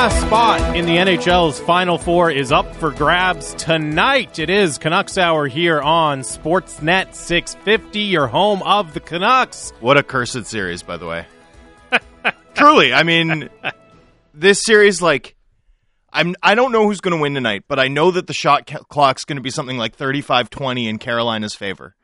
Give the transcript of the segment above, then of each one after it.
last spot in the NHL's Final Four is up for grabs tonight. It is Canucks Hour here on Sportsnet 650, your home of the Canucks. What a cursed series, by the way. Truly, I mean, this series, like, I'm I don't know who's going to win tonight, but I know that the shot ca- clock's going to be something like 35-20 in Carolina's favor.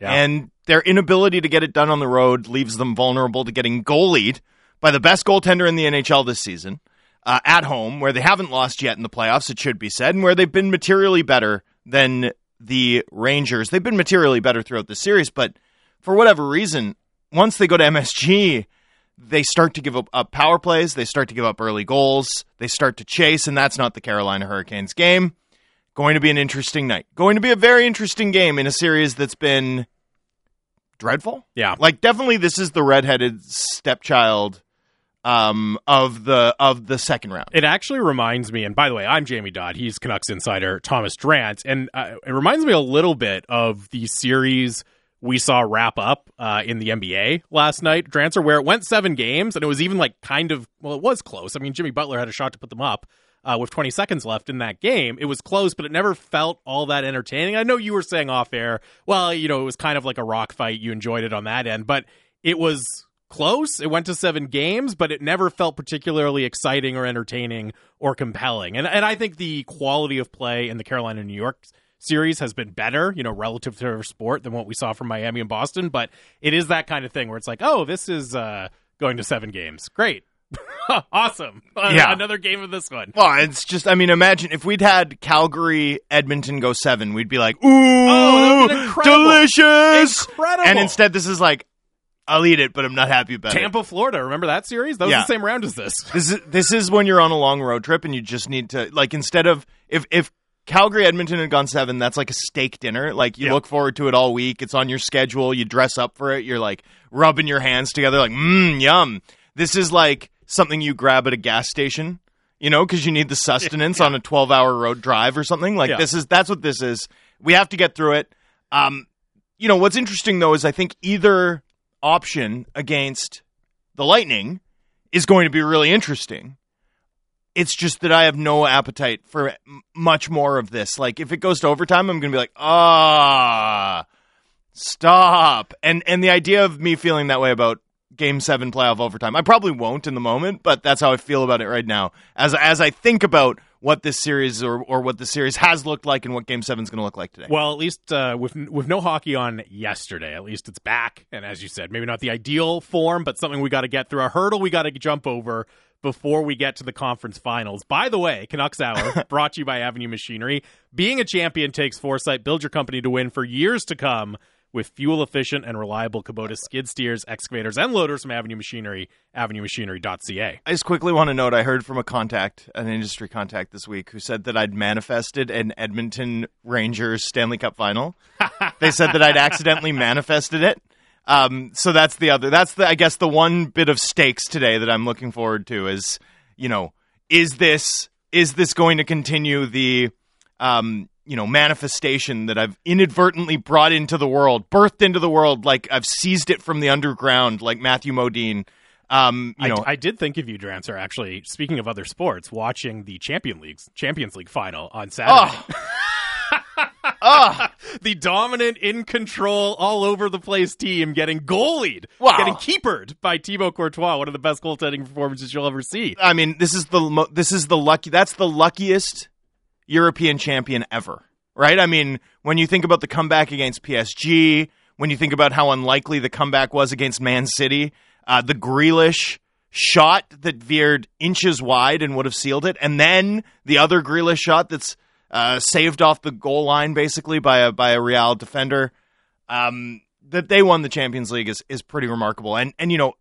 Yeah. And their inability to get it done on the road leaves them vulnerable to getting goalied by the best goaltender in the NHL this season uh, at home, where they haven't lost yet in the playoffs, it should be said, and where they've been materially better than the Rangers. They've been materially better throughout the series, but for whatever reason, once they go to MSG, they start to give up, up power plays, they start to give up early goals, they start to chase, and that's not the Carolina Hurricanes game. Going to be an interesting night. Going to be a very interesting game in a series that's been dreadful. Yeah. Like definitely this is the redheaded stepchild um of the of the second round. It actually reminds me, and by the way, I'm Jamie Dodd. He's Canucks insider Thomas Drance, and uh, it reminds me a little bit of the series we saw wrap up uh, in the NBA last night, Drancer, where it went seven games, and it was even like kind of well, it was close. I mean, Jimmy Butler had a shot to put them up. Uh, with 20 seconds left in that game, it was close, but it never felt all that entertaining. I know you were saying off air, well, you know, it was kind of like a rock fight. You enjoyed it on that end, but it was close. It went to seven games, but it never felt particularly exciting or entertaining or compelling. And and I think the quality of play in the Carolina New York series has been better, you know, relative to their sport than what we saw from Miami and Boston. But it is that kind of thing where it's like, oh, this is uh, going to seven games. Great. awesome. Uh, Yeah. Another game of this one. Well, it's just I mean, imagine if we'd had Calgary Edmonton go 7, we'd be like, "Ooh, Oh, incredible. delicious." Incredible. And instead this is like I'll eat it, but I'm not happy about it. Tampa, Florida. Remember that series? That was Yeah. the same round as this. This is this is when you're on a long road trip and you just need to like instead of if if Calgary Edmonton had gone seven, that's like a steak dinner. Like you Yeah. look forward to it all week. It's on your schedule. You dress up for it. You're like rubbing your hands together, like mmm, yum. This is like something you grab at a gas station, you know, because you need the sustenance on a 12 hour road drive or something. Like Yeah. this is that's what this is. We have to get through it. Um, you know what's interesting though is I think either option against the Lightning is going to be really interesting. It's just that I have no appetite for much more of this. Like if it goes to overtime, I'm going to be like, "Ah, stop." And and the idea of me feeling that way about game 7 playoff overtime. I probably won't in the moment, but that's how I feel about it right now. As as I think about what this series or or what the series has looked like and what game 7 is going to look like today. Well, at least uh, with with no hockey on yesterday, at least it's back. And as you said, maybe not the ideal form, but something we got to get through. A hurdle we got to jump over before we get to the conference finals. By the way, Canucks Hour brought to you by Avenue Machinery. Being a champion takes foresight. Build your company to win for years to come with fuel efficient and reliable Kubota skid steers, excavators, and loaders from Avenue Machinery. AvenueMachinery.ca. I just quickly want to note I heard from a contact, an industry contact this week, who said that I'd manifested an Edmonton Rangers Stanley Cup final. they said that I'd accidentally manifested it. Um, so that's the other. That's the I guess the one bit of stakes today that I'm looking forward to is you know is this is this going to continue the um, you know manifestation that I've inadvertently brought into the world, birthed into the world, like I've seized it from the underground, like Matthew Modine. Um, you I, know, I did think of you, Drancer. Actually, speaking of other sports, watching the Champion Leagues Champions League final on Saturday. Oh. oh, the dominant, in control, all over the place team getting goalied, Wow. getting keepered by Thibaut Courtois, one of the best goaltending performances you'll ever see. I mean, this is the this is the lucky. That's the luckiest European champion ever, right? I mean, when you think about the comeback against PSG, when you think about how unlikely the comeback was against Man City, uh, the Grealish shot that veered inches wide and would have sealed it, and then the other Grealish shot that's uh, saved off the goal line basically by a by a Real defender. Um, that they won the Champions League is is pretty remarkable, and and you know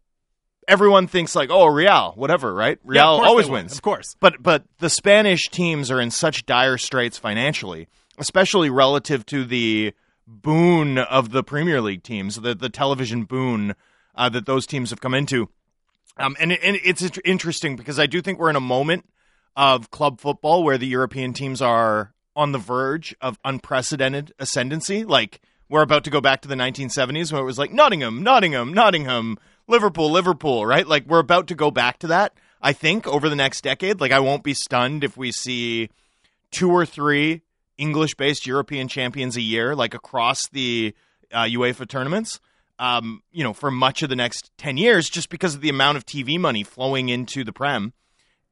everyone thinks like, oh, Real, whatever, right? Real course always win, wins, of course. But but the Spanish teams are in such dire straits financially, especially relative to the boon of the Premier League teams, the the television boon uh, that those teams have come into. Um, and, and it's interesting because I do think we're in a moment of club football where the European teams are on the verge of unprecedented ascendancy. Like we're about to go back to the 1970s where it was like Nottingham, Nottingham, Nottingham, Liverpool, Liverpool, right? Like we're about to go back to that. I think over the next decade. Like I won't be stunned if we see two or three English-based European champions a year, like across the uh, UEFA tournaments. Um, you know, for much of the next ten years, just because of the amount of TV money flowing into the Prem,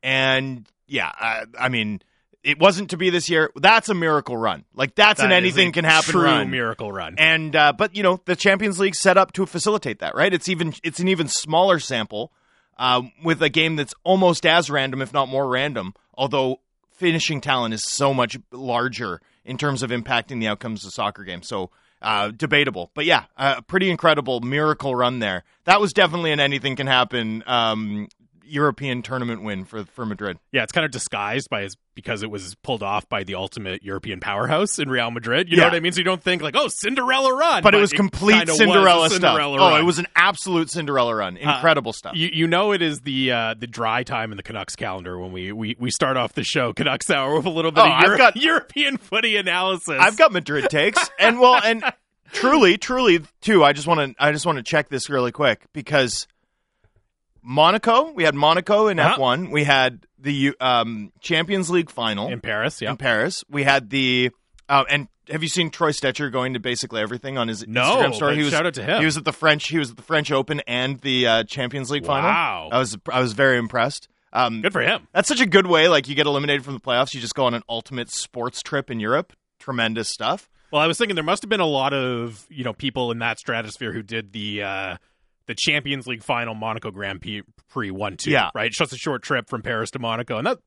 and yeah, I, I mean, it wasn't to be this year. That's a miracle run. Like that's That an anything can happen true run. miracle run. And uh, but you know the Champions League set up to facilitate that, right? It's even it's an even smaller sample uh, with a game that's almost as random, if not more random. Although finishing talent is so much larger in terms of impacting the outcomes of soccer games. So uh, debatable, but yeah, a pretty incredible miracle run there. That was definitely an anything can happen um, European tournament win for for Madrid. Yeah, it's kind of disguised by his because it was pulled off by the ultimate European powerhouse in Real Madrid. You know what I mean? So you don't think like, oh, Cinderella run, But it was complete kinda was Cinderella, stuff. Cinderella Oh, it was an absolute Cinderella run. Incredible stuff. You, you know it is the uh, the dry time in the Canucks calendar when we, we, we start off the show Canucks hour with a little bit Oh, of I've Euro- got- European footy analysis. I've got Madrid takes, and well, and truly, truly, too. I just want to, I just want to check this really quick because Monaco, we had Monaco in Uh-huh. F one, we had the um, Champions League final in Paris. Yeah, in Paris, we had the, uh, and have you seen Troy Stecher going to basically everything on his No, Instagram story? He was, shout out to him. He was at the French, he was at the French Open and the uh, Champions League Wow. final. Wow, I was, I was very impressed. Um, good for him. that's such a good way. Like you get eliminated from the playoffs, you just go on an ultimate sports trip in Europe. Tremendous stuff. Well, I was thinking there must have been a lot of you know people in that stratosphere who did the uh, the Champions League final Monaco Grand Prix one two. Yeah. right. It's just a short trip from Paris to Monaco, and that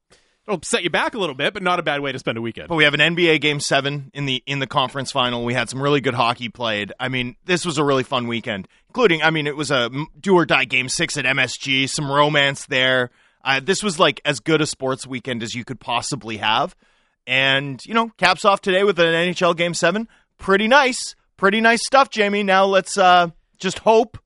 will set you back a little bit, but not a bad way to spend a weekend. But we have an NBA game seven in the in the conference final. We had some really good hockey played. I mean, this was a really fun weekend, including. I mean, it was a do or die game six at MSG. Some romance there. Uh, this was like as good a sports weekend as you could possibly have. And you know, caps off today with an NHL game seven. Pretty nice, pretty nice stuff, Jamie. Now let's uh, just hope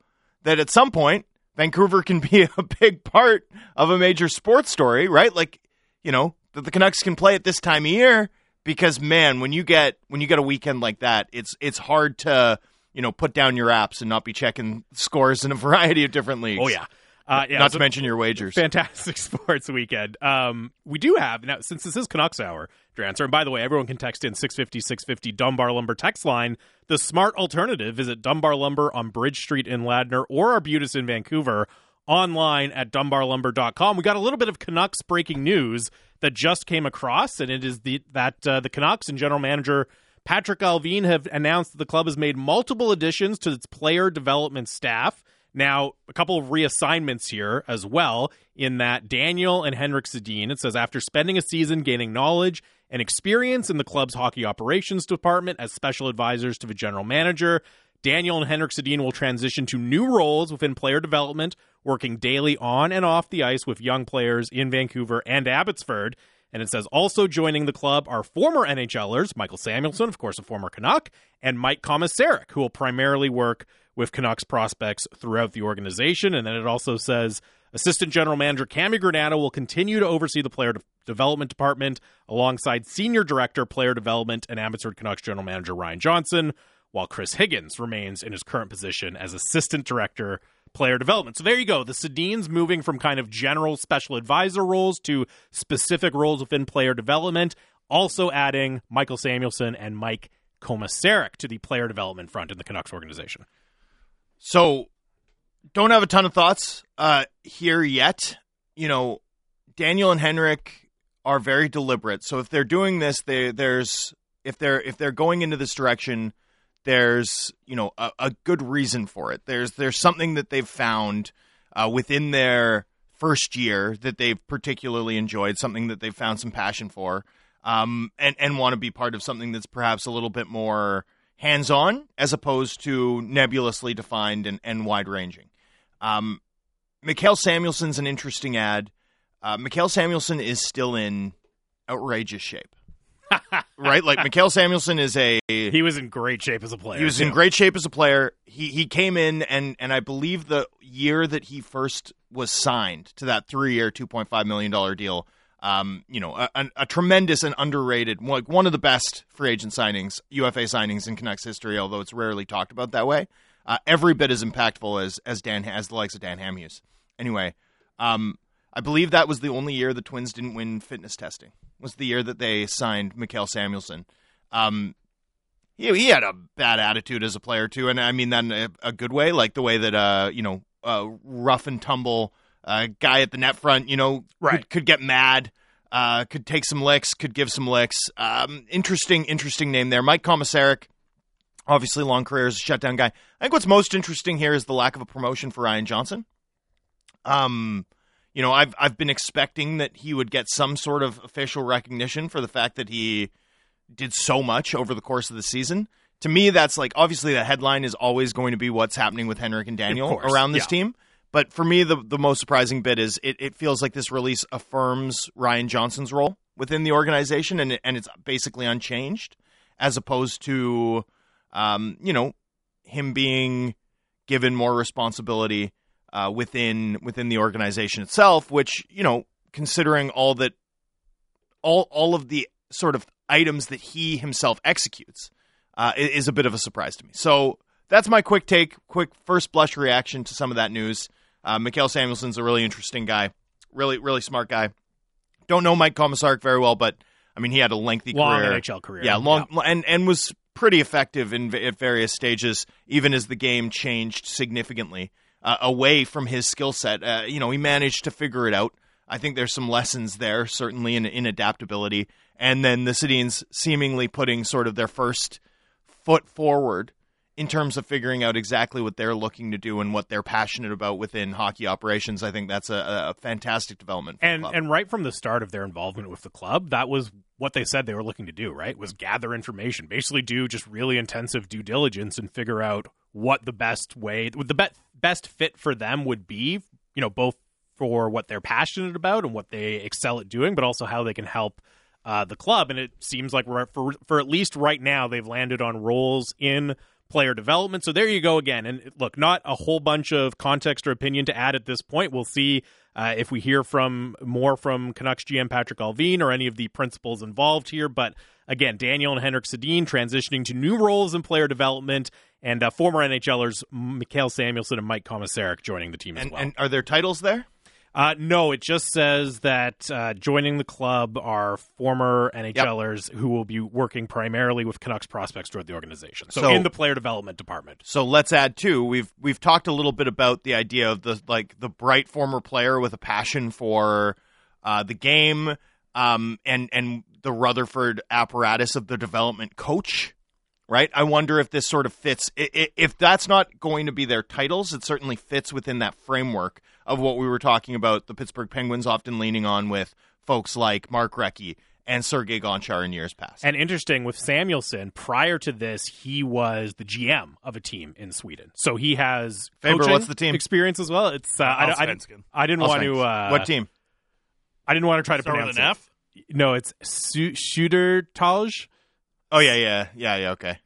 that at some point Vancouver can be a big part of a major sports story, right? Like, you know, that the Canucks can play at this time of year because man, when you get when you get a weekend like that, it's it's hard to, you know, put down your apps and not be checking scores in a variety of different leagues. Oh yeah, uh, yeah. Not to mention your wagers. fantastic sports weekend. Um, we do have now since this is Canucks hour, your answer. And by the way, everyone can text in 650 650 Dunbar Lumber text line. The smart alternative visit Dunbar Lumber on Bridge Street in Ladner or Arbutus in Vancouver online at dunbarlumber.com. We got a little bit of Canucks breaking news that just came across, and it is the that uh, the Canucks and general manager Patrik Allvin have announced that the club has made multiple additions to its player development staff. Now, a couple of reassignments here as well, in that Daniel and Henrik Sedin, it says, after spending a season gaining knowledge and experience in the club's hockey operations department as special advisors to the general manager, Daniel and Henrik Sedin will transition to new roles within player development, working daily on and off the ice with young players in Vancouver and Abbotsford. And it says also joining the club are former NHLers, Michael Samuelsson, of course, a former Canuck, and Mike Komisarek, who will primarily work with Canucks prospects throughout the organization. And then it also says assistant general manager Cammi Granato will continue to oversee the player de- development department alongside senior director player development and Abbotsford Canucks general manager Ryan Johnson, while Chris Higgins remains in his current position as assistant director player development. So there you go. The Sedins moving from kind of general special advisor roles to specific roles within player development, also adding Michael Samuelsson and Mike Komisarek to the player development front in the Canucks organization. So, don't have a ton of thoughts uh, here yet. You know, Daniel and Henrik are very deliberate. So if they're doing this, they, there's if they're if they're going into this direction, there's you know a, a good reason for it. There's there's something that they've found uh, within their first year that they've particularly enjoyed, something that they've found some passion for, um, and and want to be part of something that's perhaps a little bit more hands on as opposed to nebulously defined and, and wide ranging. Um, Mikael Samuelsson's an interesting ad. Uh, Mikael Samuelsson is still in outrageous shape. Right? Like Mikael Samuelsson is a He was in great shape as a player. he was in great shape as a player. He he came in and and I believe the year that he first was signed to that three year, two point five million dollar deal. Um, you know, a, a, a tremendous and underrated, like one of the best free agent signings, UFA signings in Canucks history. Although it's rarely talked about that way. Uh, every bit as impactful as as Dan as the likes of Dan Hamhuis. Anyway, um, I believe that was the only year the Twins didn't win fitness testing. Was the year that they signed Mikael Samuelsson. Um, he, he had a bad attitude as a player too, and I mean that in a, a good way, like the way that uh, you know, uh, rough and tumble uh, guy at the net front, you know, Right. could, could get mad, uh, could take some licks, could give some licks. Um, interesting, interesting name there, Mike Komisarek. Obviously, long career as a shutdown guy. I think what's most interesting here is the lack of a promotion for Ryan Johnson. Um, you know, I've I've been expecting that he would get some sort of official recognition for the fact that he did so much over the course of the season. To me, that's like obviously the headline is always going to be what's happening with Henrik and Daniel around this yeah. team. But for me, the the most surprising bit is it, it feels like this release affirms Ryan Johnson's role within the organization, and and it's basically unchanged, as opposed to, um, you know, him being given more responsibility uh, within within the organization itself. Which you know, considering all that, all all of the sort of items that he himself executes, uh, is a bit of a surprise to me. So that's my quick take, quick first blush reaction to some of that news. Uh, Mikael Samuelsson's a really interesting guy, really really smart guy. Don't know Mike Komisarek very well, but I mean he had a lengthy Long career. NHL career. Yeah, long and and was pretty effective in at various stages, even as the game changed significantly uh, away from his skill set. Uh, you know, he managed to figure it out. I think there's some lessons there, certainly in in adaptability. And then the Sedins seemingly putting sort of their first foot forward in terms of figuring out exactly what they're looking to do and what they're passionate about within hockey operations. I think that's a, a fantastic development. For the and club. and right from the start of their involvement with the club, that was what they said they were looking to do. Right, was gather information, basically do just really intensive due diligence and figure out what the best way, the be- best fit for them would be. You know, both for what they're passionate about and what they excel at doing, but also how they can help uh, the club. And it seems like for for at least right now, they've landed on roles in player development. So there you go again. And look, not a whole bunch of context or opinion to add at this point. We'll see uh, if we hear from more from Canucks GM Patrik Allvin or any of the principals involved here. But again, Daniel and Henrik Sedin transitioning to new roles in player development, and uh, former NHLers Mikael Samuelsson and Mike Komisarek joining the team as and, well. and are there titles there? Uh, no, it just says that uh, joining the club are former NHLers who will be working primarily with Canucks prospects throughout the organization. So, So- in the player development department. So let's add two. We've we've talked a little bit about the idea of the like the bright former player with a passion for uh, the game, um, and and the Rutherford apparatus of the development coach. Right. I wonder if this sort of fits. i- i- If that's not going to be their titles, it certainly fits within that framework of what we were talking about. The Pittsburgh Penguins often leaning on with folks like Mark Recchi and Sergei Gonchar in years past. And interesting with Samuelsson, prior to this, he was the GM of a team in Sweden. So he has Faber, coaching what's the team? experience as well. It's uh, I, don't- I, didn't- I didn't want to. Uh, what team? I didn't want to try to Start with pronounce an it. F? No, it's Su- Shootertage. Oh yeah, yeah, yeah, yeah. Okay.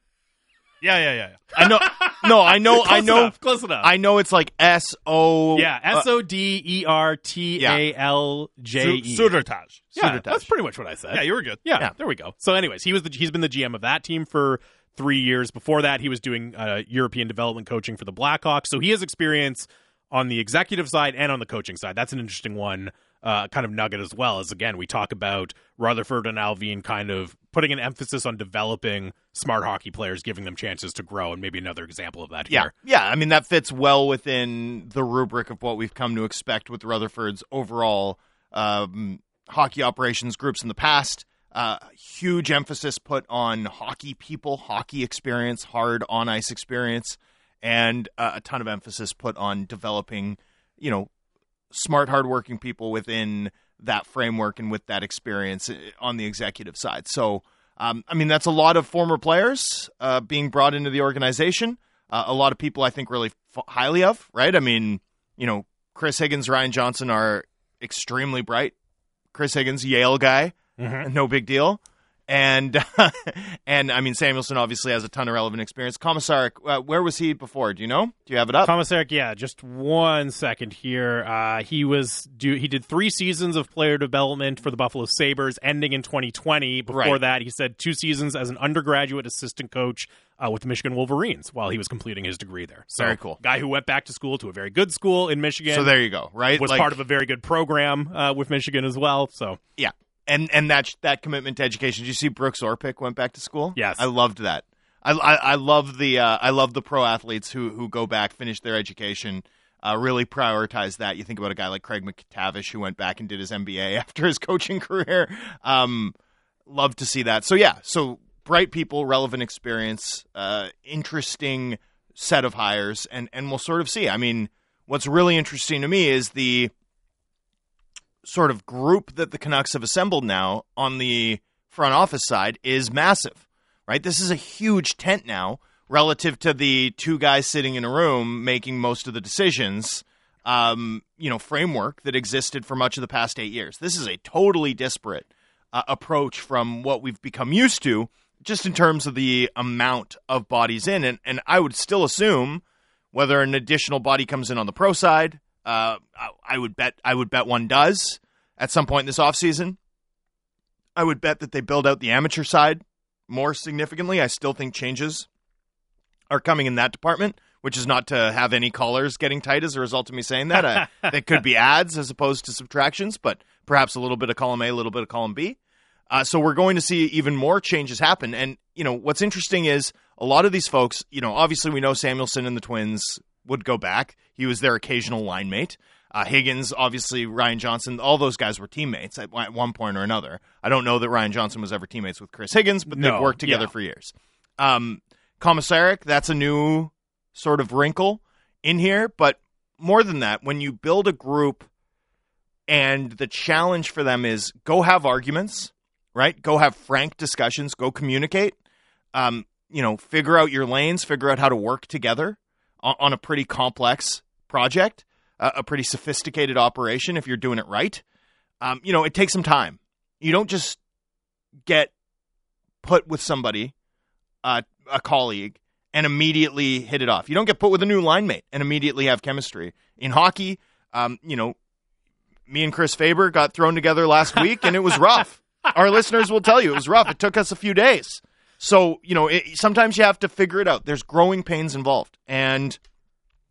Yeah, yeah, yeah. yeah. I know. No, I know. I know. enough, close enough. I know. It's like S O. yeah, S O D E R T A L J E. Su- Sudertaj. Yeah, that's pretty much what I said. Yeah, you were good. Yeah, Yeah. there we go. So, anyways, he was the, he's been the GM of that team for three years. Before that, he was doing uh, European development coaching for the Blackhawks. So he has experience on the executive side and on the coaching side. That's an interesting one, uh, kind of nugget as well. As again, we talk about Rutherford and Allvin kind of putting an emphasis on developing smart hockey players, giving them chances to grow, and maybe another example of that Yeah, here. yeah. I mean, that fits well within the rubric of what we've come to expect with Rutherford's overall um, hockey operations groups in the past. Uh, huge emphasis put on hockey people, hockey experience, hard on ice experience, and uh, a ton of emphasis put on developing, you know, smart, hardworking people within that framework and with that experience uh, on the executive side. So, um, I mean, that's a lot of former players uh, being brought into the organization. Uh, a lot of people I think really f- highly of, right? I mean, you know, Chris Higgins, Ryan Johnson are extremely bright. Chris Higgins, Yale guy, Mhm. no big deal. And and I mean Samuelsson obviously has a ton of relevant experience. Komisarek, uh, where was he before? Do you know? Do you have it up? Komisarek, yeah. Just one second here. Uh, he was do he did three seasons of player development for the Buffalo Sabres, ending in 2020. Before Right. that, he said two seasons as an undergraduate assistant coach uh, with the Michigan Wolverines while he was completing his degree there. So, Very cool. Guy who went back to school to a very good school in Michigan. so there you go. Right, was Like- part of a very good program uh, with Michigan as well. So Yeah, and and that that commitment to education. Did you see Brooks Orpik went back to school? Yes. I loved that. I I, I love the uh, I love the pro athletes who who go back, finish their education. Uh, really prioritize that. You think about a guy like Craig MacTavish who went back and did his MBA after his coaching career. Um, love to see that. So yeah, so bright people, relevant experience, uh, interesting set of hires, and and we'll sort of see. I mean, what's really interesting to me is the sort of group that the Canucks have assembled now on the front office side is massive, right? This is a huge tent now relative to the two guys sitting in a room making most of the decisions. Um, you know, framework that existed for much of the past eight years. This is a totally disparate uh, approach from what we've become used to, just in terms of the amount of bodies in. And, and I would still assume whether an additional body comes in on the pro side, uh, I, I would bet I would bet one does at some point in this offseason. I would bet that they build out the amateur side more significantly. I still think changes are coming in that department, which is not to have any collars getting tight as a result of me saying that. Uh, they could be adds as opposed to subtractions, but perhaps a little bit of column A, a little bit of column B. Uh, so we're going to see even more changes happen. And, you know, what's interesting is a lot of these folks, you know, obviously we know Samuelsson and the Twins would go back. He was their occasional line mate. Uh, Higgins, obviously, Ryan Johnson, all those guys were teammates at, at one point or another. I don't know that Ryan Johnson was ever teammates with Chris Higgins, but they've worked together yeah. for years. Um, Komisarek, that's a new sort of wrinkle in here. But more than that, when you build a group and the challenge for them is go have arguments, right? Go have frank discussions, go communicate, um, you know, figure out your lanes, figure out how to work together on, a pretty complex project, uh, a pretty sophisticated operation if you're doing it right. Um, you know, it takes some time. You don't just get put with somebody, uh, a colleague, and immediately hit it off. You don't get put with a new line mate and immediately have chemistry. In hockey, um, you know, me and Chris Faber got thrown together last week and it was rough. Our listeners will tell you it was rough. It took us a few days. So, you know, it, sometimes you have to figure it out. There's growing pains involved. And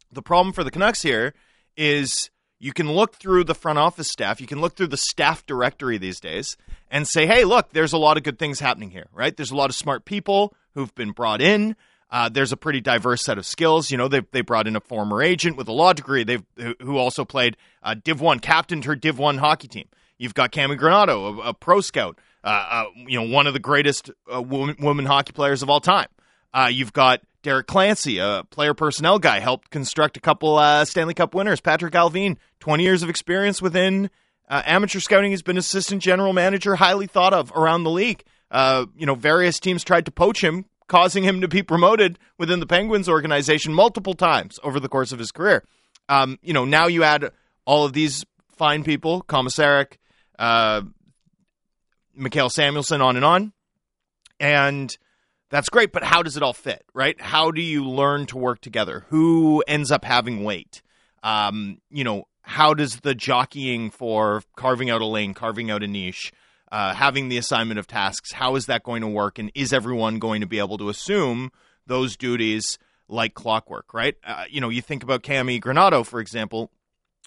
the problem for the Canucks here is you can look through the front office staff, you can look through the staff directory these days and say, hey, look, there's a lot of good things happening here, right? There's a lot of smart people who've been brought in. Uh, there's a pretty diverse set of skills. You know, they they brought in a former agent with a law degree. They've who- also played uh, Div One, captained her Div One hockey team. You've got Cammi Granato, a, a pro scout. Uh, uh, you know, one of the greatest uh, woman, woman hockey players of all time. Uh, you've got Derek Clancy, a player personnel guy, helped construct a couple Stanley Cup winners. Patrik Allvin, 20 years of experience within amateur scouting. He's been assistant general manager, highly thought of around the league. Uh, you know, various teams tried to poach him, causing him to be promoted within the Penguins organization multiple times over the course of his career. Um, you know, now you add all of these fine people, Komisarek, uh, Mikael Samuelsson, on and on. And that's great, but how does it all fit, right? How do you learn to work together? Who ends up having weight? Um, you know, how does the jockeying for carving out a lane, carving out a niche, uh, having the assignment of tasks, how is that going to work? And is everyone going to be able to assume those duties like clockwork, right? Uh, you know, you think about Cammi Granato, for example,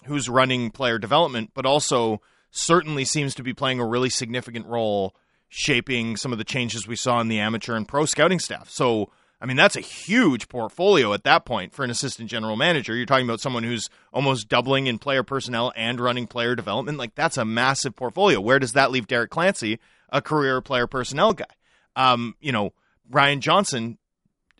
who's running player development, but also certainly seems to be playing a really significant role shaping some of the changes we saw in the amateur and pro scouting staff. So, I mean, that's a huge portfolio at that point for an assistant general manager. You're talking about someone who's almost doubling in player personnel and running player development. Like, that's a massive portfolio. Where does that leave Derek Clancy, a career player personnel guy? Um, you know, Ryan Johnson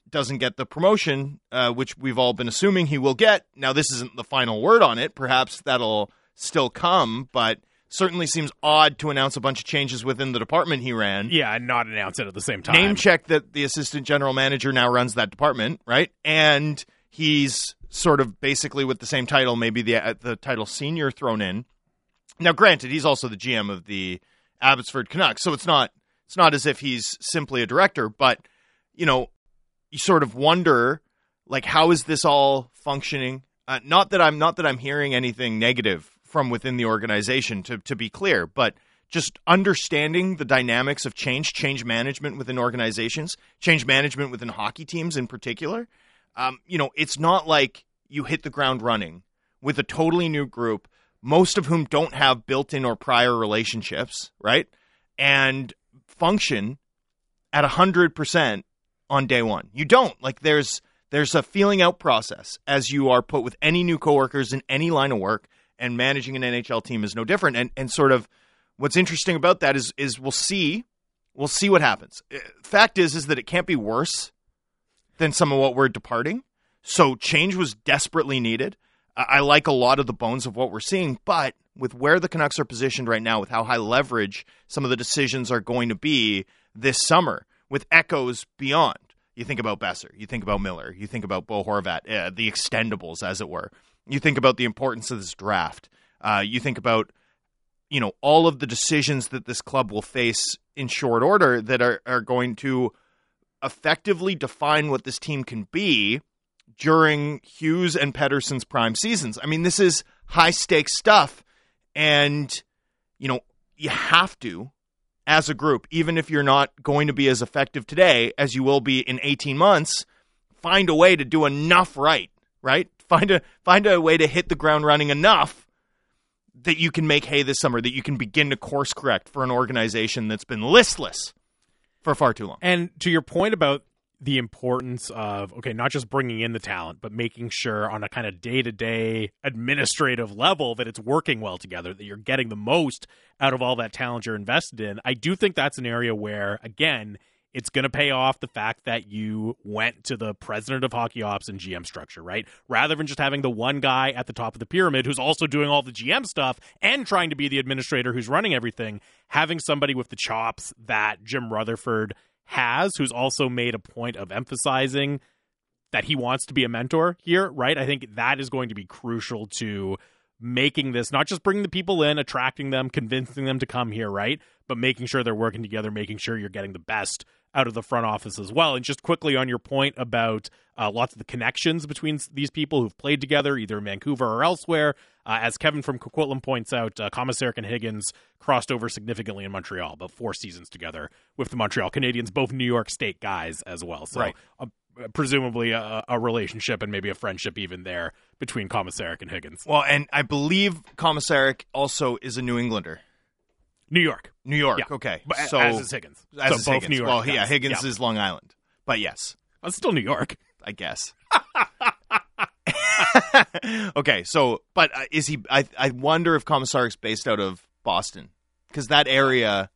doesn't get the promotion, uh, which we've all been assuming he will get. Now, this isn't the final word on it. Perhaps that'll still come, but certainly seems odd to announce a bunch of changes within the department he ran. Yeah, and not announce it at the same time. Name check that the assistant general manager now runs that department, right? And he's sort of basically with the same title, maybe the uh, the title senior thrown in. Now, granted, he's also the GM of the Abbotsford Canucks, so it's not It's not as if he's simply a director, but you know, you sort of wonder like how is this all functioning? Uh, not that I'm not that I'm hearing anything negative from within the organization to to be clear, but just understanding the dynamics of change, change management within organizations, change management within hockey teams in particular. Um, you know, it's not like you hit the ground running with a totally new group, most of whom don't have built in or prior relationships, right? And function at 100% on day one. You don't. Like, there's. There's a feeling out process as you are put with any new coworkers in any line of work, and managing an NHL team is no different. And and sort of what's interesting about that is is we'll see we'll see what happens. Uh, fact is is that it can't be worse than some of what we're departing. So change was desperately needed. I like a lot of the bones of what we're seeing, but with where the Canucks are positioned right now, with how high leverage some of the decisions are going to be this summer, with echoes beyond. You think about Boeser, you think about Miller, you think about Bo Horvat, uh, the extendables, as it were. You think about the importance of this draft. Uh, you think about you know all of the decisions that this club will face in short order that are, are going to effectively define what this team can be during Hughes and Pettersson's prime seasons. I mean, this is high stakes stuff, and you know you have to, as a group, even if you're not going to be as effective today as you will be in 18 months, find a way to do enough right. Right? Find a find a way to hit the ground running enough that you can make hay this summer, that you can begin to course correct for an organization that's been listless for far too long. And to your point about the importance of okay not just bringing in the talent but making sure on a kind of day-to-day administrative level that it's working well together that you're getting the most out of all that talent you're invested in i do think that's an area where again it's going to pay off the fact that you went to the president of hockey ops and GM structure, right? Rather than just having the one guy at the top of the pyramid who's also doing all the GM stuff and trying to be the administrator who's running everything, having somebody with the chops that Jim Rutherford has, who's also made a point of emphasizing that he wants to be a mentor here, right? I think that is going to be crucial to making this not just bringing the people in, attracting them, convincing them to come here, right? But making sure they're working together, making sure you're getting the best out of the front office as well. And just quickly on your point about uh, lots of the connections between these people who've played together, either in Vancouver or elsewhere. Uh, as Kevin from Coquitlam points out, uh, Komisarek and Higgins crossed over significantly in Montreal, but four seasons together with the Montreal Canadiens, both New York State guys as well. So, right. Presumably a, a, relationship and maybe a friendship even there between Komisarek and Higgins. Well, and I believe Komisarek also is a New Englander. New York. New York. Yeah. Okay. But so as is Higgins. as so is both Higgins. New York. Well, yeah. Higgins Yeah. is Long Island. But yes, That's still New York. I guess. okay, so but uh, is he? I I wonder if Komisarek's based out of Boston because that area,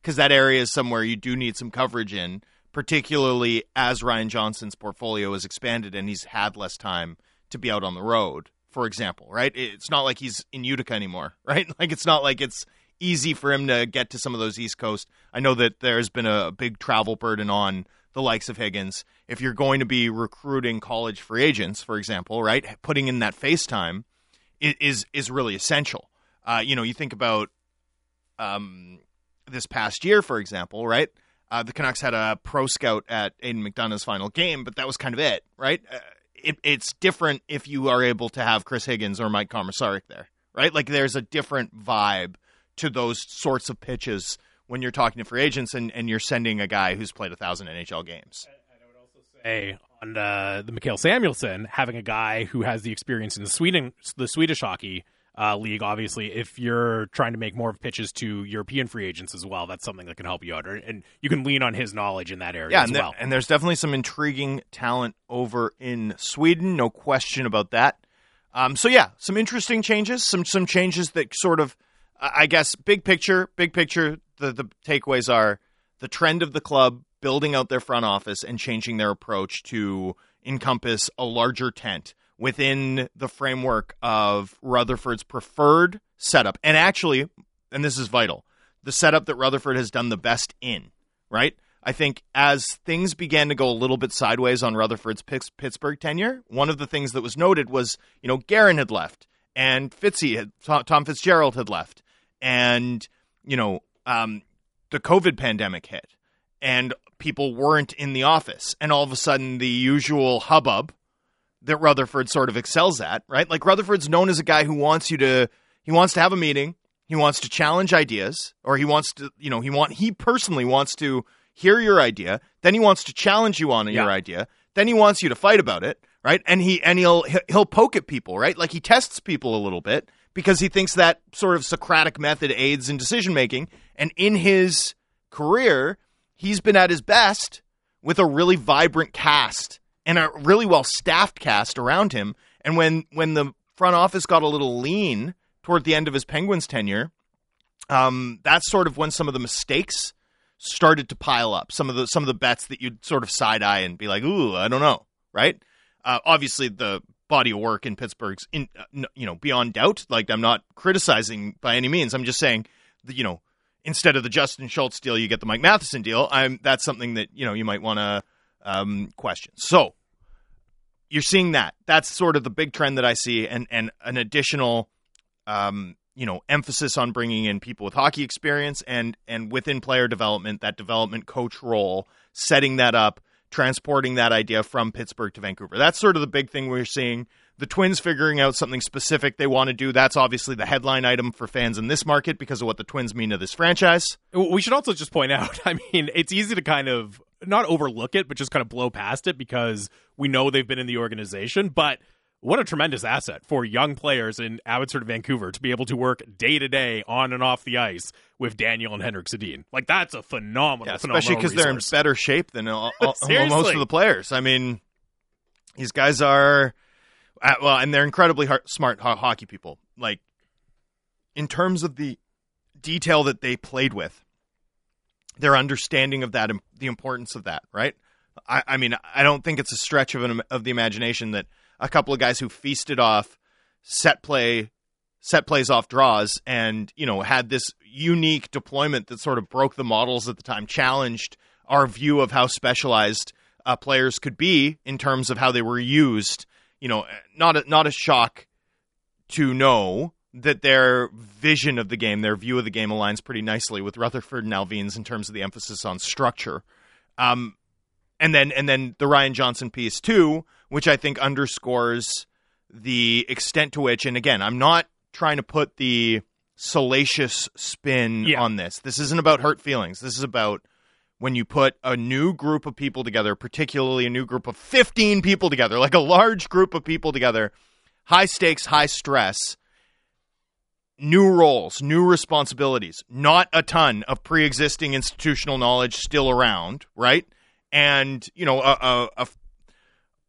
because that area is somewhere you do need some coverage in, particularly as Ryan Johnson's portfolio has expanded and he's had less time to be out on the road. For example, right? It's not like he's in Utica anymore, right? Like it's not like it's easy for him to get to some of those East Coast. I know that there's been a big travel burden on the likes of Higgins. If you're going to be recruiting college free agents, for example, right, putting in that FaceTime i- is is really essential. Uh, you know, you think about um, this past year, for example, right? Uh, the Canucks had a pro scout at Aidan McDonough's final game, but that was kind of it, right? Uh, it, it's different if you are able to have Chris Higgins or Mike Komisarek there, right? Like there's a different vibe to those sorts of pitches when you're talking to free agents and, and you're sending a guy who's played a thousand NHL games. And I would also say on uh, the Mikael Samuelsson, having a guy who has the experience in the Sweden, the Swedish hockey uh, league. Obviously, if you're trying to make more of pitches to European free agents as well, that's something that can help you out, and you can lean on his knowledge in that area Yeah, as and, there- well. and there's definitely some intriguing talent over in Sweden, no question about that. Um, so yeah, some interesting changes, some some changes that sort of, I I guess, big picture, big picture. The the takeaways are the trend of the club building out their front office and changing their approach to encompass a larger tent within the framework of Rutherford's preferred setup, and actually, and this is vital, the setup that Rutherford has done the best in. Right. I think as things began to go a little bit sideways on Rutherford's Pittsburgh tenure, one of the things that was noted was, you know, Guerin had left and Fitzy had, Tom Tom Fitzgerald had left, and you know, um, the COVID pandemic hit and people weren't in the office, and all of a sudden the usual hubbub that Rutherford sort of excels at, right? Like Rutherford's known as a guy who wants you to he wants to have a meeting, he wants to challenge ideas, or he wants to, you know, he want he personally wants to hear your idea, then he wants to challenge you on your idea, then he wants you to fight about it, right? And he and he'll he'll poke at people, right? Like he tests people a little bit because he thinks that sort of Socratic method aids in decision making. And in his career, he's been at his best with a really vibrant cast and a really well staffed cast around him. And when when the front office got a little lean toward the end of his Penguins tenure, um, that's sort of when some of the mistakes started to pile up. Some of the some of the bets that you'd sort of side eye and be like, "Ooh, I don't know," right? Uh, obviously, the body of work in Pittsburgh's, in uh, you know, beyond doubt. Like, I'm not criticizing by any means. I'm just saying, that, you know, instead of the Justin Schultz deal, you get the Mike Matheson deal. I'm that's something that you know you might want to um, question. So you're seeing that. That's sort of the big trend that I see, and and an additional, um, you know, emphasis on bringing in people with hockey experience and and within player development, that development coach role, setting that up, transporting that idea from Pittsburgh to Vancouver. That's sort of the big thing we're seeing. The Twins figuring out something specific they want to do. That's obviously the headline item for fans in this market because of what the Twins mean to this franchise. We should also just point out, I mean, it's easy to kind of not overlook it, but just kind of blow past it because we know they've been in the organization. But what a tremendous asset for young players in Abbotsford, Vancouver to be able to work day to day on and off the ice with Daniel and Henrik Sedin. Like, that's a phenomenal, Yeah, especially because they're in better shape than all, all- most of the players. I mean, these guys are uh, well, and they're incredibly har smart ho- hockey people. Like in terms of the detail that they played with, their understanding of that, the importance of that, right? I, I mean, I don't think it's a stretch of an, of the imagination that a couple of guys who feasted off set play set plays off draws and you know had this unique deployment that sort of broke the models at the time challenged our view of how specialized uh, players could be in terms of how they were used you know not a, not a shock to know that their vision of the game their view of the game aligns pretty nicely with Rutherford and Allvin's in terms of the emphasis on structure um, and then and then the Ryan Johnson piece too, which I think underscores the extent to which, and again, I'm not trying to put the salacious spin Yeah. on this. This isn't about hurt feelings. This is about when you put a new group of people together, particularly a new group of 15 people together, like a large group of people together, high stakes, high stress, new roles, new responsibilities, not a ton of pre existing institutional knowledge still around, right? And, you know, a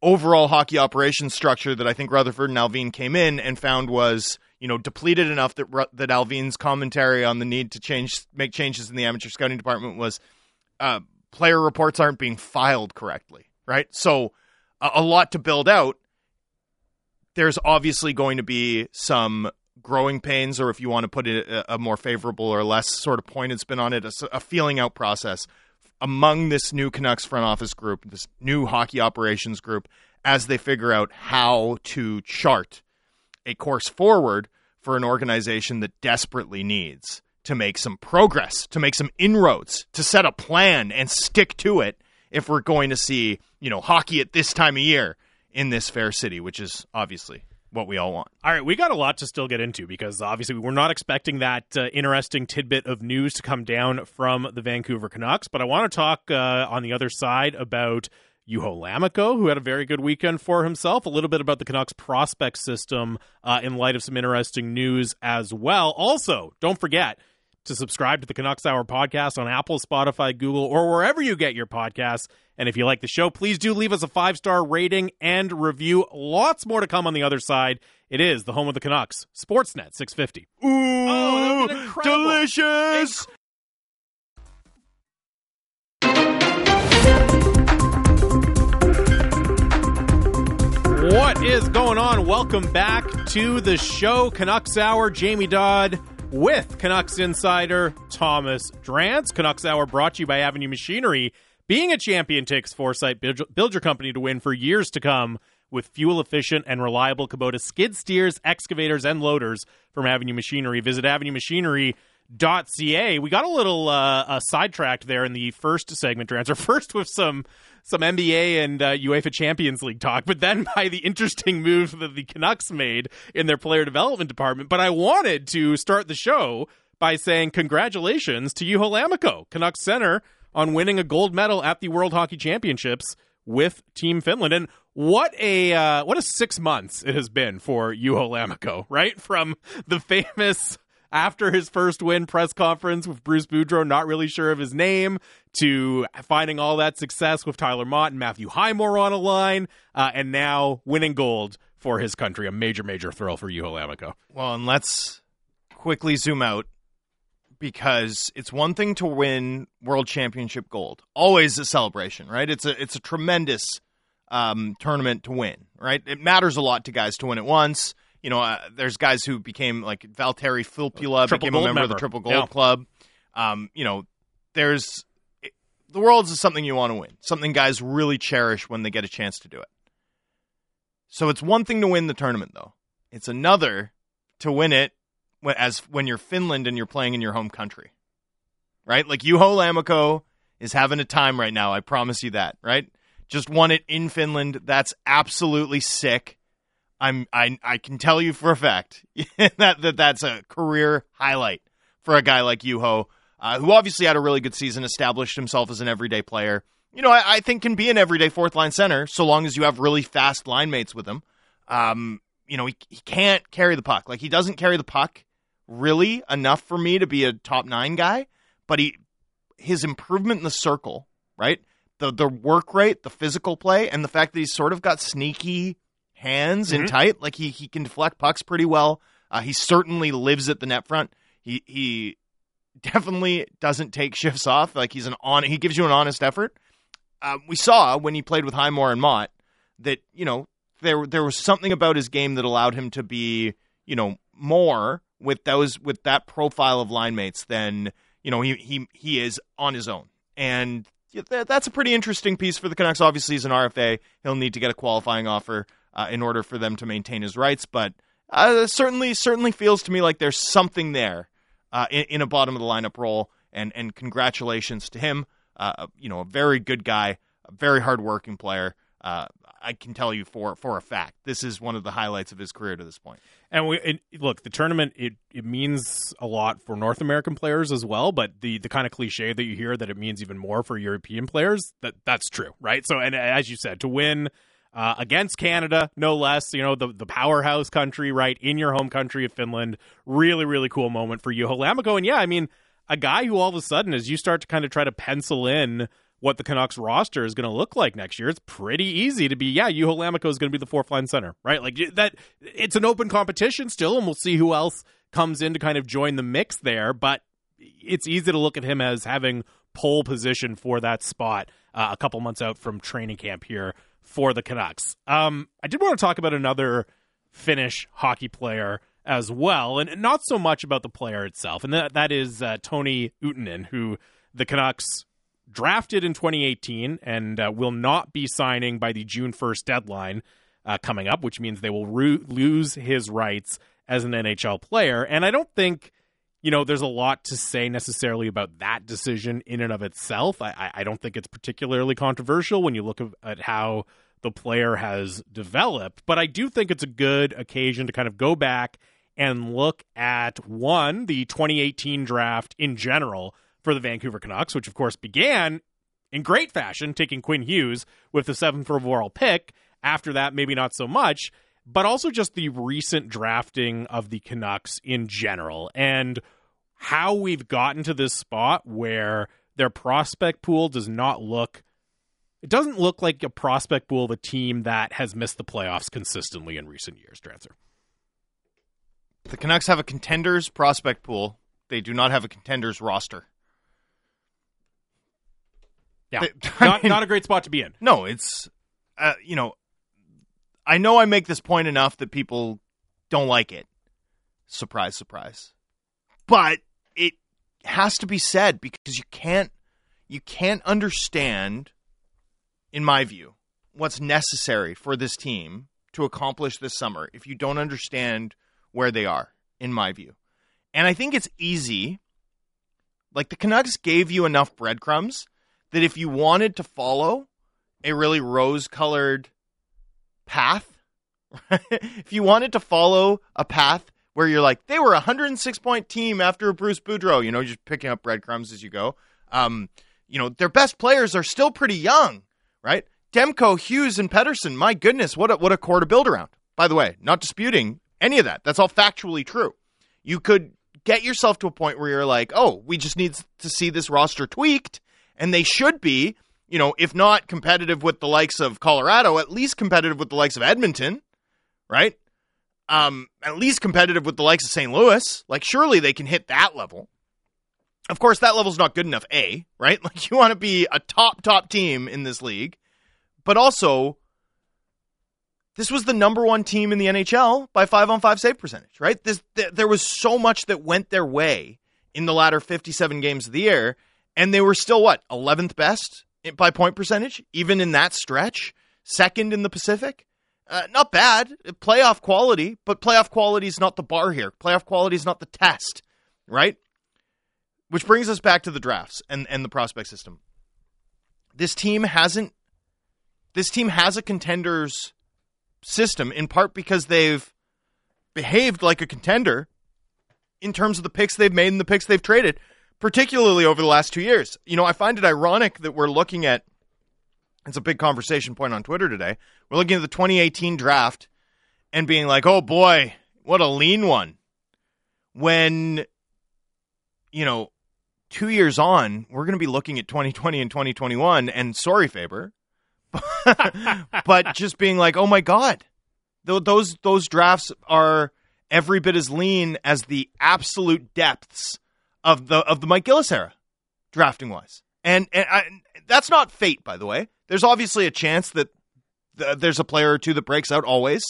overall hockey operations structure that I think Rutherford and Allvin came in and found was, you know, depleted enough that that Allvin's commentary on the need to change, make changes in the amateur scouting department was uh, player reports aren't being filed correctly, right? So a, a lot to build out. There's obviously going to be some growing pains, or if you want to put it a, a more favorable or less sort of pointed spin on it, a feeling out process among this new Canucks front office group, this new hockey operations group, as they figure out how to chart a course forward for an organization that desperately needs to make some progress, to make some inroads, to set a plan and stick to it if we're going to see, you know, hockey at this time of year in this fair city, which is obviously what we all want. All right, we got a lot to still get into because obviously we're not expecting that uh, interesting tidbit of news to come down from the Vancouver Canucks. But I want to talk uh, on the other side about Juho Lammikko, who had a very good weekend for himself. A little bit about the Canucks prospect system uh, in light of some interesting news as well. Also, don't forget to subscribe to the Canucks Hour podcast on Apple, Spotify, Google, or wherever you get your podcasts. And if you like the show, please do leave us a five star rating and review. Lots more to come on the other side. It is the home of the Canucks, Sportsnet 650. Ooh, oh, that would've been incredible. delicious! What is going on? Welcome back to the show, Canucks Hour. Jamie Dodd with Canucks insider Thomas Drance. Canucks Hour brought to you by Avenue Machinery. Being a champion takes foresight. Build, your company to win for years to come with fuel efficient and reliable Kubota skid steers, excavators, and loaders from Avenue Machinery. Visit avenuemachinery.com ca. We got a little uh, uh, sidetracked there in the first segment, Transfer. First with some some NBA and uh, UEFA Champions League talk, but then by the interesting move that the Canucks made in their player development department. But I wanted to start the show by saying congratulations to Juho Lammikko, Canucks center, on winning a gold medal at the World Hockey Championships with Team Finland. And what a uh, what a six months it has been for Juho Lammikko, right? From the famous after his first win press conference with Bruce Boudreau, not really sure of his name, to finding all that success with Tyler Motte and Matthew Highmore on a line, uh, and now winning gold for his country. A major, major thrill for Juho Lammikko. Well, and let's quickly zoom out because it's one thing to win world championship gold. Always a celebration, right? It's a it's a tremendous um, tournament to win, right? It matters a lot to guys to win it once you know, uh, there's guys who became like Valtteri Filppula Triple became a gold member, of the. Triple Gold Yeah. Club. Um, you know, there's it, the world's is something you want to win, something guys really cherish when they get a chance to do it. So it's one thing to win the tournament, though. It's another to win it when, as when you're Finland and you're playing in your home country, right? Like Juho Lammikko is having a time right now. I promise you that, right? Just won it in Finland. That's absolutely sick. I'm I I can tell you for a fact that, that that's a career highlight for a guy like Juho, uh, who obviously had a really good season, established himself as an everyday player. You know, I, I think can be an everyday fourth line center so long as you have really fast line mates with him. Um, you know, he he can't carry the puck. Like he doesn't carry the puck really enough for me to be a top nine guy, but he his improvement in the circle, right? The the work rate, the physical play, and the fact that he's sort of got sneaky hands and Mhm. tight. Like he he can deflect pucks pretty well. Uh, he certainly lives at the net front. He he definitely doesn't take shifts off. Like he's an on. He gives you an honest effort. Uh, we saw when he played with Highmore and Motte that you know there there was something about his game that allowed him to be you know more with those with that profile of line mates than you know he he he is on his own and that's a pretty interesting piece for the Canucks. Obviously, he's an RFA. He'll need to get a qualifying offer uh, in order for them to maintain his rights. But uh, certainly, certainly feels to me like there's something there uh, in, in a bottom of the lineup role. And and congratulations to him. Uh, you know, a very good guy, a very hardworking player. Uh, I can tell you for for a fact, this is one of the highlights of his career to this point. And we look, the tournament it it means a lot for North American players as well, but the the kind of cliche that you hear that it means even more for European players, that that's true, right? So and as you said, to win uh, against Canada, no less, you know, the the powerhouse country, right, in your home country of Finland, really really cool moment for you, Lammikko. And yeah, I mean, a guy who all of a sudden as you start to kind of try to pencil in what the Canucks roster is going to look like next year, it's pretty easy to be, yeah, Lammikko is going to be the fourth line center, right? Like that, it's an open competition still, and we'll see who else comes in to kind of join the mix there. But it's easy to look at him as having pole position for that spot uh, a couple months out from training camp here for the Canucks. Um, I did want to talk about another Finnish hockey player as well, and not so much about the player itself, and that that is uh, Toni Utunen, who the Canucks drafted in 2018 and uh, will not be signing by the June 1st deadline uh, coming up, which means they will lose his rights as an NHL player. And I don't think, you know, there's a lot to say necessarily about that decision in and of itself. I, I- don't think it's particularly controversial when you look at how the player has developed, but I do think it's a good occasion to kind of go back and look at one, the 2018 draft in general for the Vancouver Canucks, which of course began in great fashion, taking Quinn Hughes with the seventh overall pick. After that, maybe not so much, but also just the recent drafting of the Canucks in general and how we've gotten to this spot where their prospect pool does not look. It doesn't look like a prospect pool of a team that has missed the playoffs consistently in recent years, Drancer. The Canucks have a contenders prospect pool. They do not have a contenders roster. Yeah. They- not, mean- not a great spot to be in. No, it's uh, you know, I know I make this point enough that people don't like it. Surprise, surprise. But has to be said because you can't you can't understand in my view what's necessary for this team to accomplish this summer if you don't understand where they are in my view. And I think it's easy Like the Canucks gave you enough breadcrumbs that if you wanted to follow a really rose colored path, if you wanted to follow a path where you're like, they were a 106 point team after Bruce Boudreau, you know, just picking up breadcrumbs as you go. Um, you know, their best players are still pretty young, right? Demko, Hughes, and Pettersson, My goodness, what a, what a core to build around. By the way, not disputing any of that. That's all factually true. You could get yourself to a point where you're like, oh, we just need to see this roster tweaked, and they should be, you know, if not competitive with the likes of Colorado, at least competitive with the likes of Edmonton, right? Um, at least competitive with the likes of St. Louis. Like, surely they can hit that level. Of course, that level's not good enough, A, right? Like, you want to be a top, top team in this league, but also this was the number one team in the NHL by five on five save percentage, right? This, th- there was so much that went their way in the latter 57 games of the year, and they were still what 11th best by point percentage, even in that stretch, second in the Pacific. Uh, not bad, playoff quality, but playoff quality is not the bar here. Playoff quality is not the test, right? Which brings us back to the drafts and, and the prospect system. This team hasn't. This team has a contenders system in part because they've behaved like a contender in terms of the picks they've made and the picks they've traded, particularly over the last two years. You know, I find it ironic that we're looking at it's a big conversation point on Twitter today. We're looking at the 2018 draft and being like, oh boy, what a lean one. When, you know, two years on, we're going to be looking at 2020 and 2021, and sorry, Faber, but just being like, oh my god, those those drafts are every bit as lean as the absolute depths of the of the Mike Gillis era, drafting wise, and and I, that's not fate, by the way. There's obviously a chance that th- there's a player or two that breaks out always,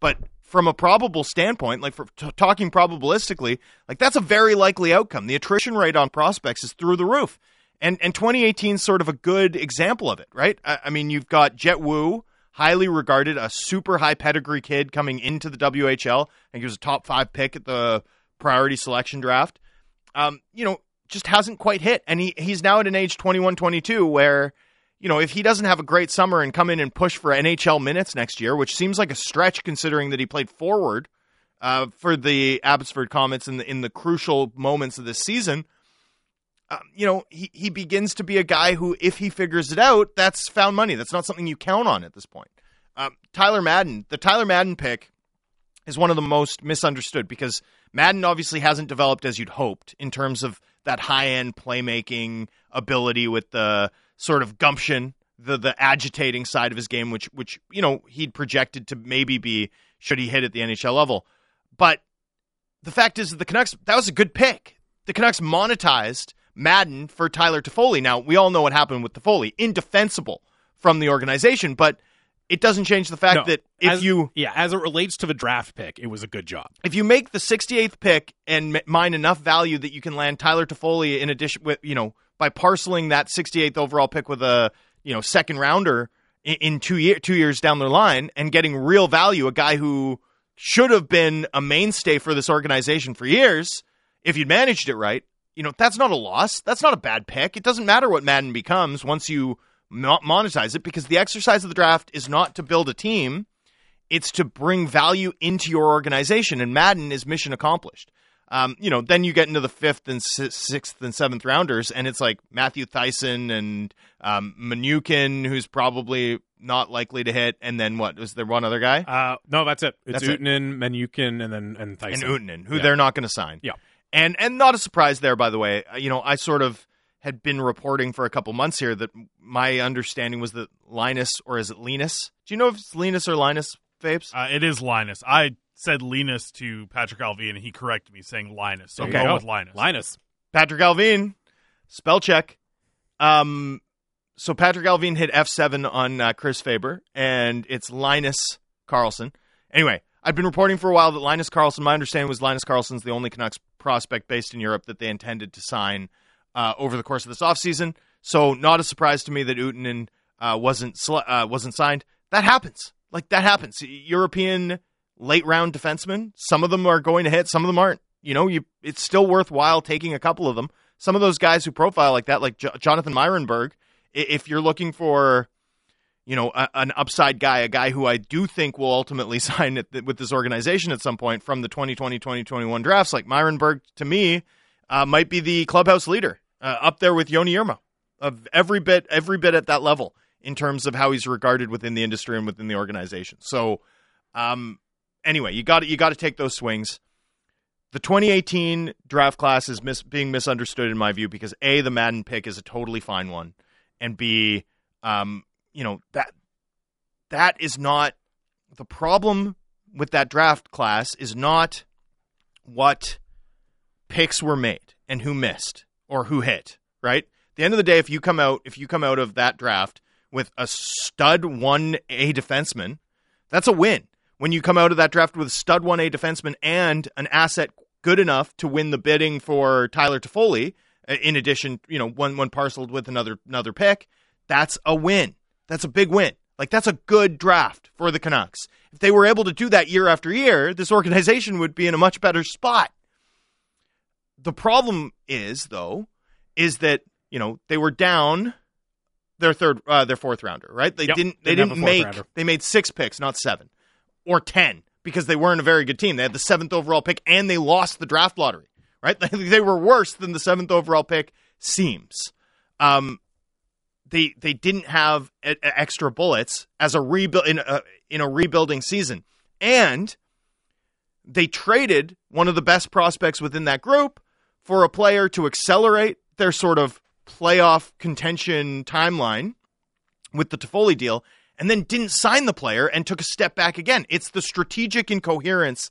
but from a probable standpoint, like for t- talking probabilistically, like that's a very likely outcome. The attrition rate on prospects is through the roof. And and 2018 is sort of a good example of it, right? I, I mean, you've got Jett Woo, highly regarded, a super high pedigree kid coming into the WHL. Think he was a top five pick at the priority selection draft. Um, you know, just hasn't quite hit. And he, he's now at an age 21, 22 where, you know, if he doesn't have a great summer and come in and push for NHL minutes next year, which seems like a stretch considering that he played forward uh, for the Abbotsford Comets in the, in the crucial moments of this season – um, you know, he, he begins to be a guy who, if he figures it out, that's found money. That's not something you count on at this point. Um, Tyler Madden, the Tyler Madden pick is one of the most misunderstood because Madden obviously hasn't developed as you'd hoped in terms of that high end playmaking ability with the sort of gumption, the the agitating side of his game, which which you know he'd projected to maybe be should he hit at the NHL level. But the fact is that the Canucks that was a good pick. The Canucks monetized Madden for Tyler Toffoli. Now, we all know what happened with Toffoli. Indefensible from the organization, but it doesn't change the fact no, that if as, you yeah, as it relates to the draft pick, it was a good job. If you make the 68th pick and mine enough value that you can land Tyler Toffoli in addition with you know by parceling that 68th overall pick with a you know second rounder in, in two year two years down the line and getting real value, a guy who should have been a mainstay for this organization for years if you'd managed it right you know, that's not a loss. That's not a bad pick. It doesn't matter what Madden becomes once you monetize it because the exercise of the draft is not to build a team, it's to bring value into your organization. And Madden is mission accomplished. Um, you know, then you get into the fifth and sixth and seventh rounders, and it's like Matthew Thiessen and um, Manukyan, who's probably not likely to hit. And then what was there one other guy? Uh, no, that's it. It's that's Utunen, Manukyan, and then and Thiessen. And Utunen, who yeah. they're not going to sign. Yeah. And and not a surprise there, by the way. Uh, you know, I sort of had been reporting for a couple months here that my understanding was that Linus, or is it Linus? Do you know if it's Linus or Linus, Fapes? Uh, it is Linus. I said Linus to Patrik Allvin, and he corrected me saying Linus. So okay. I'm going with Linus. Linus. Patrik Allvin, spell check. Um, so Patrik Allvin hit F7 on uh, Chris Faber, and it's Linus Karlsson. Anyway, I've been reporting for a while that Linus Karlsson, my understanding was Linus Karlsson's the only Canucks prospect based in Europe that they intended to sign uh, over the course of this offseason. So not a surprise to me that Utunen uh, wasn't uh, wasn't signed. That happens. Like that happens. European late round defensemen, some of them are going to hit, some of them aren't. You know, you it's still worthwhile taking a couple of them. some of those guys who profile like that, like J- Jonathan Myrenberg, if you're looking for, you know, a, an upside guy, a guy who I do think will ultimately sign it with this organization at some point from the 2020-2021 drafts, like Myrenberg, to me, uh, might be the clubhouse leader uh, up there with Joni Jurmo of every bit, every bit at that level in terms of how he's regarded within the industry and within the organization. So, um, anyway, you got you got to take those swings. The 2018 draft class is mis- being misunderstood in my view because a the Madden pick is a totally fine one, and b, um, you know that that is not the problem with that draft class is not what picks were made and who missed or who hit. Right. At the end of the day, if you come out if you come out of that draft with a stud one A defenseman, that's a win when you come out of that draft with a stud 1A defenseman and an asset good enough to win the bidding for Tyler Toffoli, uh, in addition, you know, one one parceled with another another pick, that's a win. That's a big win. Like that's a good draft for the Canucks. If they were able to do that year after year, this organization would be in a much better spot. The problem is though is that, you know, they were down their third uh, their fourth rounder, right? They Yep, didn't they didn't didn't make rounder. they made 6 picks, not 7 or 10 because they weren't a very good team. They had the seventh overall pick and they lost the draft lottery, right? they were worse than the seventh overall pick seems. Um, they they didn't have e- e- extra bullets as a rebuild in a, in a rebuilding season, and they traded one of the best prospects within that group for a player to accelerate their sort of playoff contention timeline with the Toffoli deal and then didn't sign the player and took a step back again. It's the strategic incoherence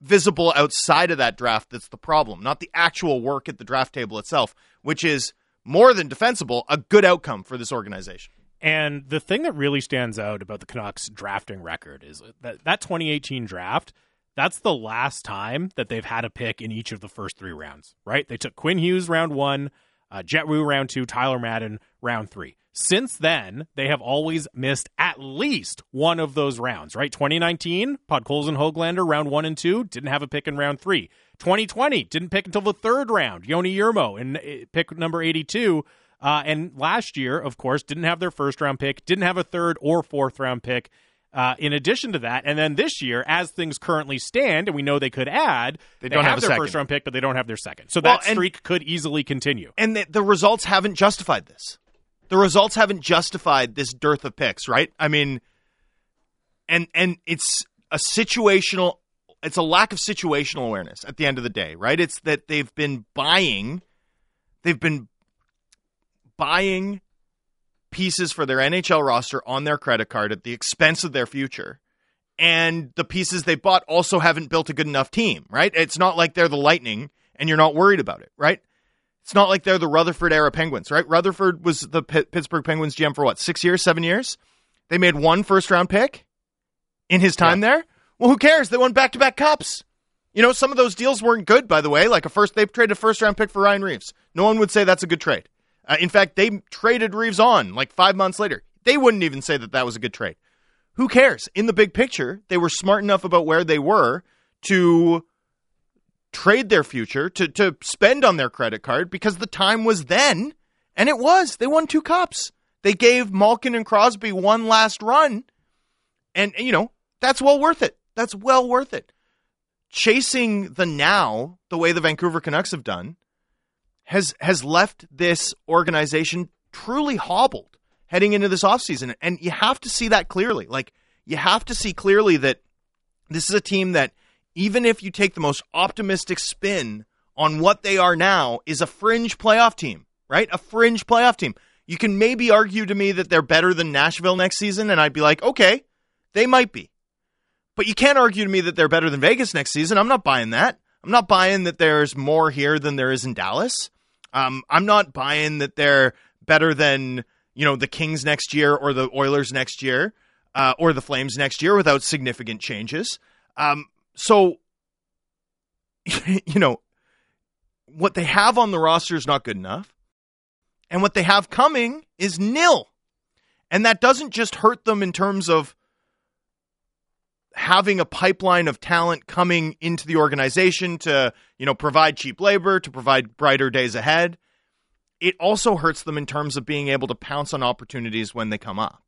visible outside of that draft that's the problem, not the actual work at the draft table itself, which is more than defensible, a good outcome for this organization. And the thing that really stands out about the Canucks drafting record is that that 2018 draft, that's the last time that they've had a pick in each of the first three rounds, right? They took Quinn Hughes round one, uh, Jett Woo round two, Tyler Madden round three. Since then, they have always missed at least one of those rounds, right? 2019, Podkolzin Hoglander round one and two, didn't have a pick in round three. 2020, didn't pick until the third round. Joni Jurmo in uh, pick number 82. Uh, and last year, of course, didn't have their first round pick, didn't have a third or fourth round pick. Uh, in addition to that, and then this year, as things currently stand, and we know they could add, They don't have, have their second. first round pick, but they don't have their second. So Well, that and- streak could easily continue. And the, the results haven't justified this. The results haven't justified this dearth of picks, right? I mean, and and it's a situational it's a lack of situational awareness at the end of the day, right? It's that they've been buying they've been buying pieces for their NHL roster on their credit card at the expense of their future. And the pieces they bought also haven't built a good enough team, right? It's not like they're the Lightning and you're not worried about it, right? It's not like they're the Rutherford era Penguins, right? Rutherford was the P- Pittsburgh Penguins GM for what, six years, seven years? They made one first round pick in his time there. Well, who cares? They won back to back cups. You know, some of those deals weren't good, by the way. Like a first, they traded a first round pick for Ryan Reaves. No one would say that's a good trade. Uh, in fact, they traded Reaves on like five months later. They wouldn't even say that that was a good trade. Who cares? In the big picture, they were smart enough about where they were to trade their future to to spend on their credit card because the time was then, and it was. They won two cups. They gave Malkin and Crosby one last run, and you know that's well worth it. That's well worth it. Chasing the now the way the Vancouver Canucks have done has has left this organization truly hobbled heading into this offseason. And you have to see that clearly. Like you have to see clearly that this is a team that even if you take the most optimistic spin on what they are now is a fringe playoff team, right? A fringe playoff team. You can maybe argue to me that they're better than Nashville next season and I'd be like, "Okay, they might be." But you can't argue to me that they're better than Vegas next season. I'm not buying that. I'm not buying that there's more here than there is in Dallas. Um, I'm not buying that they're better than you know the Kings next year or the Oilers next year uh, or the Flames next year without significant changes. Um, so you know what they have on the roster is not good enough, and what they have coming is nil, and that doesn't just hurt them in terms of having a pipeline of talent coming into the organization to, you know, provide cheap labor, to provide brighter days ahead, it also hurts them in terms of being able to pounce on opportunities when they come up.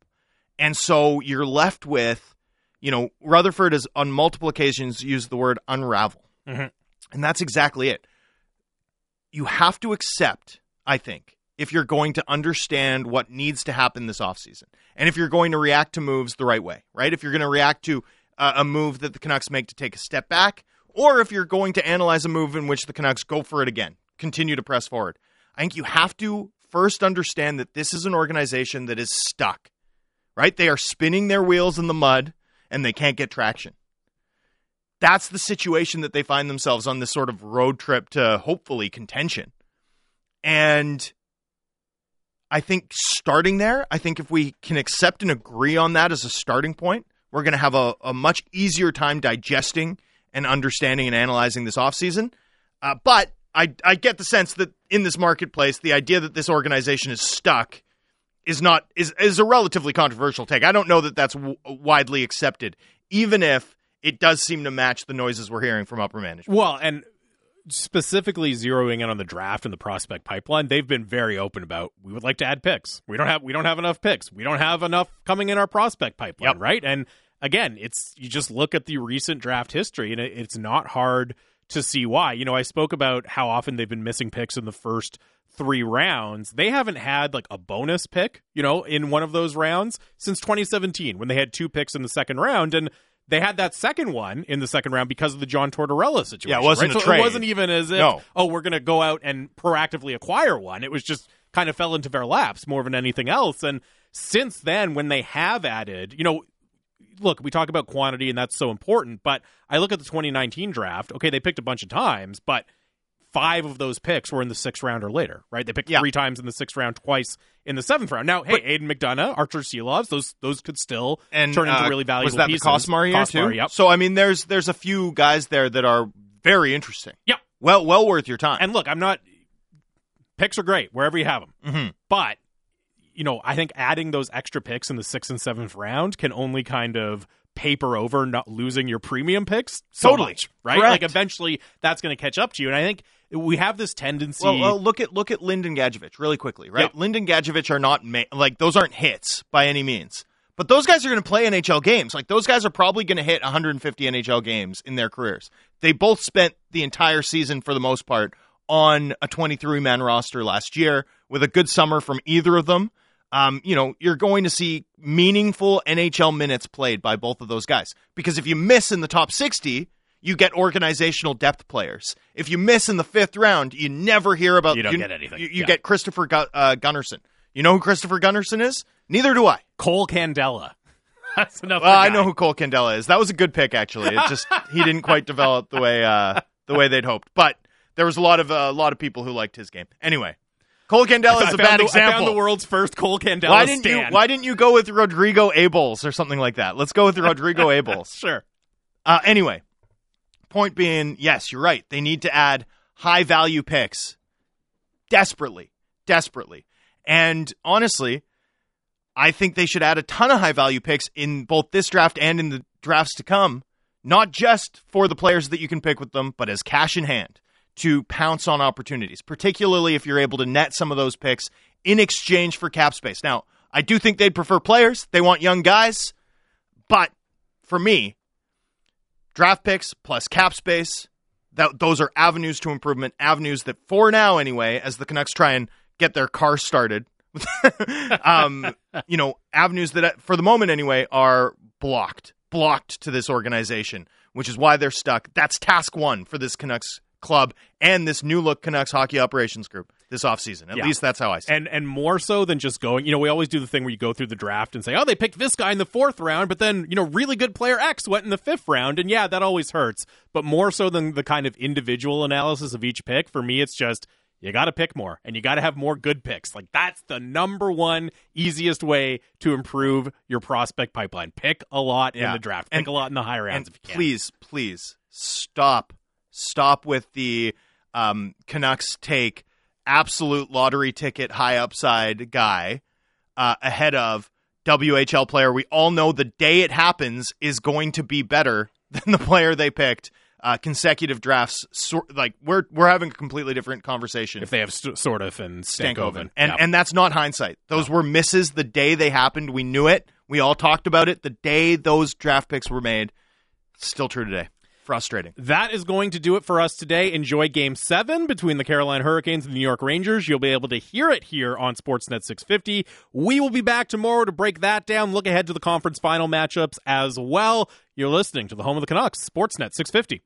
And so you're left with, you know, Rutherford has on multiple occasions used the word unravel. Mhm. And that's exactly it. You have to accept, I think, if you're going to understand what needs to happen this offseason and if you're going to react to moves the right way, right? If you're going to react to uh, a move that the Canucks make to take a step back, or if you're going to analyze a move in which the Canucks go for it again, continue to press forward. I think you have to first understand that this is an organization that is stuck, right? They are spinning their wheels in the mud and they can't get traction. That's the situation that they find themselves on this sort of road trip to hopefully contention. And I think starting there, I think if we can accept and agree on that as a starting point, we're going to have a, a much easier time digesting and understanding and analyzing this offseason. Uh, but I, I get the sense that in this marketplace, the idea that this organization is stuck is not is is a relatively controversial take. I don't know that that's w- widely accepted, even if it does seem to match the noises we're hearing from upper management. Well, and specifically zeroing in on the draft and the prospect pipeline, they've been very open about we would like to add picks. We don't have we don't have enough picks. We don't have enough coming in our prospect pipeline, Yep. right? And again, it's you just look at the recent draft history and it, it's not hard to see why. You know, I spoke about how often they've been missing picks in the first 3 rounds. They haven't had like a bonus pick, you know, in one of those rounds since 2017 when they had two picks in the second round and they had that second one in the second round because of the John Tortorella situation. Yeah, it wasn't right? a So trade. It wasn't even as if, No. oh, we're going to go out and proactively acquire one. It was just kind of fell into their laps more than anything else. And since then, when they have added, you know, look, we talk about quantity and that's so important, but I look at the 2019 draft. Okay, they picked a bunch of times, but five of those picks were in the sixth round or later, right? They picked Yeah. three times in the sixth round, twice in the seventh round. Now, hey, Aidan McDonough, Arturs Silovs, those those could still and turn into uh, really valuable Was that pieces. the Costmar year Costmar, too? Yep. So I mean, there's there's a few guys there that are very interesting. Yep. Well, well worth your time. And look, I'm not picks are great wherever you have them, Mhm. but you know, I think adding those extra picks in the sixth and seventh round can only kind of paper over not losing your premium picks so Totally. much, right? Correct. Like eventually that's going to catch up to you, and I think we have this tendency. Well, well, look at look at Lyndon Gadjovich really quickly, right? Yep. Lyndon Gadjovich are not ma- like those aren't hits by any means, but those guys are going to play NHL games. Like those guys are probably going to hit 150 NHL games in their careers. They both spent the entire season for the most part on a 23 man roster last year with a good summer from either of them. Um, you know, you're going to see meaningful NHL minutes played by both of those guys because if you miss in the top 60, you get organizational depth players. If you miss in the fifth round, you never hear about. You don't get anything. You, you Yeah. get Christopher Gu- uh, Gunnarsson. You know who Kristoffer Gunnarsson is? Neither do I. Cole Candella. That's enough. Well, I know who Cole Candella is. That was a good pick, actually. It just he didn't quite develop the way uh, the way they'd hoped. But there was a lot of uh, a lot of people who liked his game. Anyway, Cole Candella is a bad the, I found the world's first Cole Candella why didn't you. Why didn't you go with Rodrigo Abols or something like that? Let's go with Rodrigo Abols. Sure. Uh, anyway, point being, yes, you're right. They need to add high value picks desperately, desperately. And honestly, I think they should add a ton of high value picks in both this draft and in the drafts to come, not just for the players that you can pick with them, but as cash in hand to pounce on opportunities, particularly if you're able to net some of those picks in exchange for cap space. Now, I do think they'd prefer players. They want young guys. But for me, draft picks plus cap space, that those are avenues to improvement, avenues that for now anyway, as the Canucks try and get their car started, um, you know, avenues that for the moment anyway are blocked, blocked to this organization, which is why they're stuck. That's task one for this Canucks club and this new look Canucks hockey operations group this offseason. At Yeah. least that's how I see it. And and more so than just going, you know, we always do the thing where you go through the draft and say, oh, they picked this guy in the fourth round, but then you know, really good player X went in the fifth round, and yeah, that always hurts. But more so than the kind of individual analysis of each pick, for me, it's just you got to pick more, and you got to have more good picks. Like that's the number one easiest way to improve your prospect pipeline. Pick a lot in the draft. Pick And- a lot in the higher rounds if you can. please, please stop, stop with the um, Canucks take absolute lottery ticket high upside guy uh, ahead of WHL player we all know the day it happens is going to be better than the player they picked. Uh, consecutive drafts, so, like we're we're having a completely different conversation. If they have st- sort of and Stankoven, and yeah. and that's not hindsight. Those were misses the day they happened. We knew it. We all talked about it the day those draft picks were made. Still true today. Frustrating. That is going to do it for us today. Enjoy game seven between the Carolina Hurricanes and the New York Rangers. You'll be able to hear it here on Sportsnet 650. We will be back tomorrow to break that down, look ahead to the conference final matchups as well. You're listening to the home of the Canucks, Sportsnet 650.